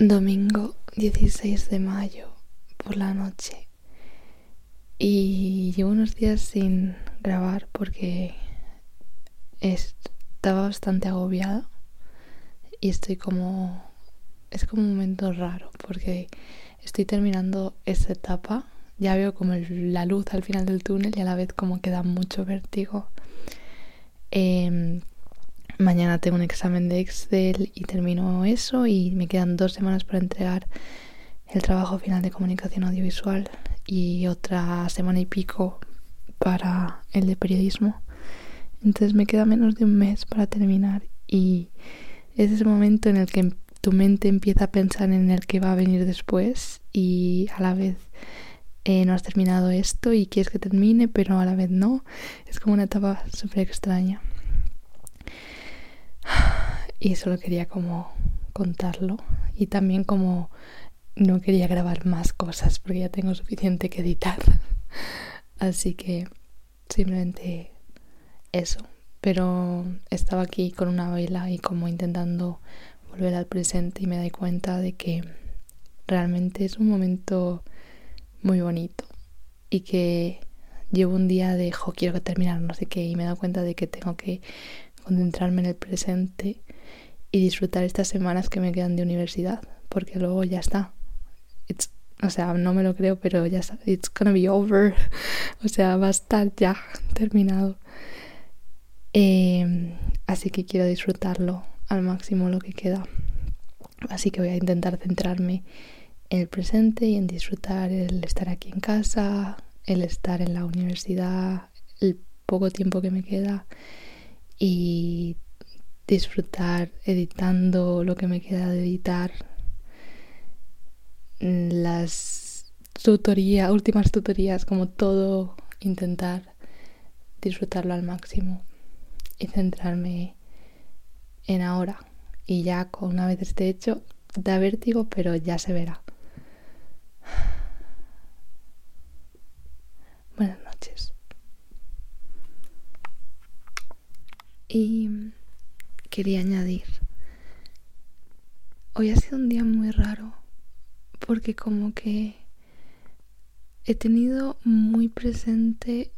Domingo 16 de mayo por la noche. Y llevo unos días sin grabar porque estaba bastante agobiada y estoy como... Es como un momento raro porque estoy terminando esta etapa. Ya veo como la luz al final del túnel y a la vez como que da mucho vértigo. Eh, Mañana tengo un examen de Excel y termino eso y me quedan dos semanas para entregar el trabajo final de comunicación audiovisual y otra semana y pico para el de periodismo. Entonces me queda menos de un mes para terminar y es ese momento en el que tu mente empieza a pensar en el que va a venir después y a la vez eh, no has terminado esto y quieres que termine pero a la vez no. Es como una etapa súper extraña. Y solo quería como contarlo. Y también como no quería grabar más cosas porque ya tengo suficiente que editar. Así que simplemente eso. Pero estaba aquí con una vela y como intentando volver al presente y me doy cuenta de que realmente es un momento muy bonito y que llevo un día de, jo, quiero terminar no sé qué y me doy cuenta de que tengo que concentrarme en el presente y disfrutar estas semanas que me quedan de universidad, porque luego ya está. o sea, no me lo creo, pero ya está. It's gonna be over. O sea, va a estar ya terminado. Em, así que quiero disfrutarlo al máximo lo que queda. Así que voy a intentar centrarme en el presente y en disfrutar el estar aquí en casa, el estar en la universidad, el poco tiempo que me queda y disfrutar editando lo que me queda de editar las tutorías, últimas tutorías, como todo, intentar disfrutarlo al máximo y centrarme en ahora. Y ya con una vez esté hecho, da vértigo, pero ya se verá. Buenas noches. Y quería añadir, hoy ha sido un día muy raro porque como que he tenido muy presente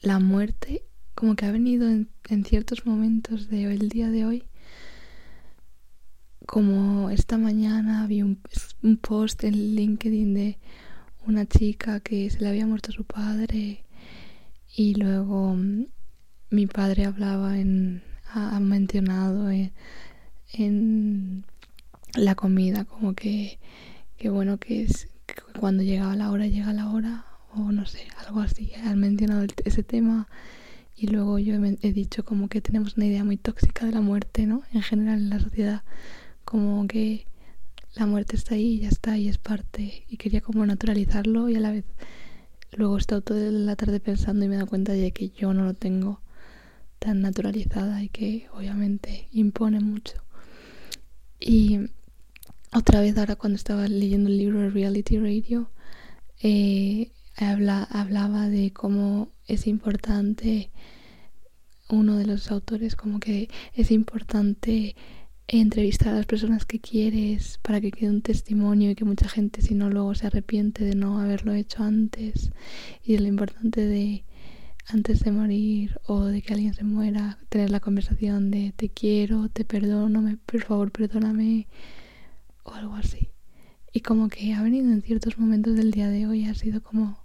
la muerte, como que ha venido en, ciertos momentos del día de hoy. Como esta mañana vi un, un post en LinkedIn de una chica que se le había muerto su padre y luego mi padre hablaba en, ha mencionado en, la comida, como que, que bueno que es que cuando llegaba la hora, llega la hora, o no sé, algo así. Han mencionado ese tema y luego yo he, dicho como que tenemos una idea muy tóxica de la muerte, ¿no? En general en la sociedad, como que la muerte está ahí y ya está y es parte. Y quería como naturalizarlo y a la vez luego he estado toda la tarde pensando y me he dado cuenta de que yo no lo tengo tan naturalizada y que obviamente impone mucho. Y otra vez ahora cuando estaba leyendo el libro de Reality Radio, eh, habla, hablaba de cómo es importante, uno de los autores, como que es importante entrevistar a las personas que quieres para que quede un testimonio y que mucha gente si no luego se arrepiente de no haberlo hecho antes y de lo importante de antes de morir o de que alguien se muera, tener la conversación de te quiero, te perdono, me, por favor perdóname o algo así. Y como que ha venido en ciertos momentos del día de hoy, ha sido como,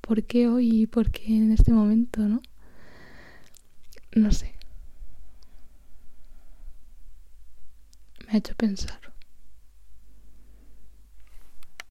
¿por qué hoy y por qué en este momento, no? No sé. Me ha hecho pensar.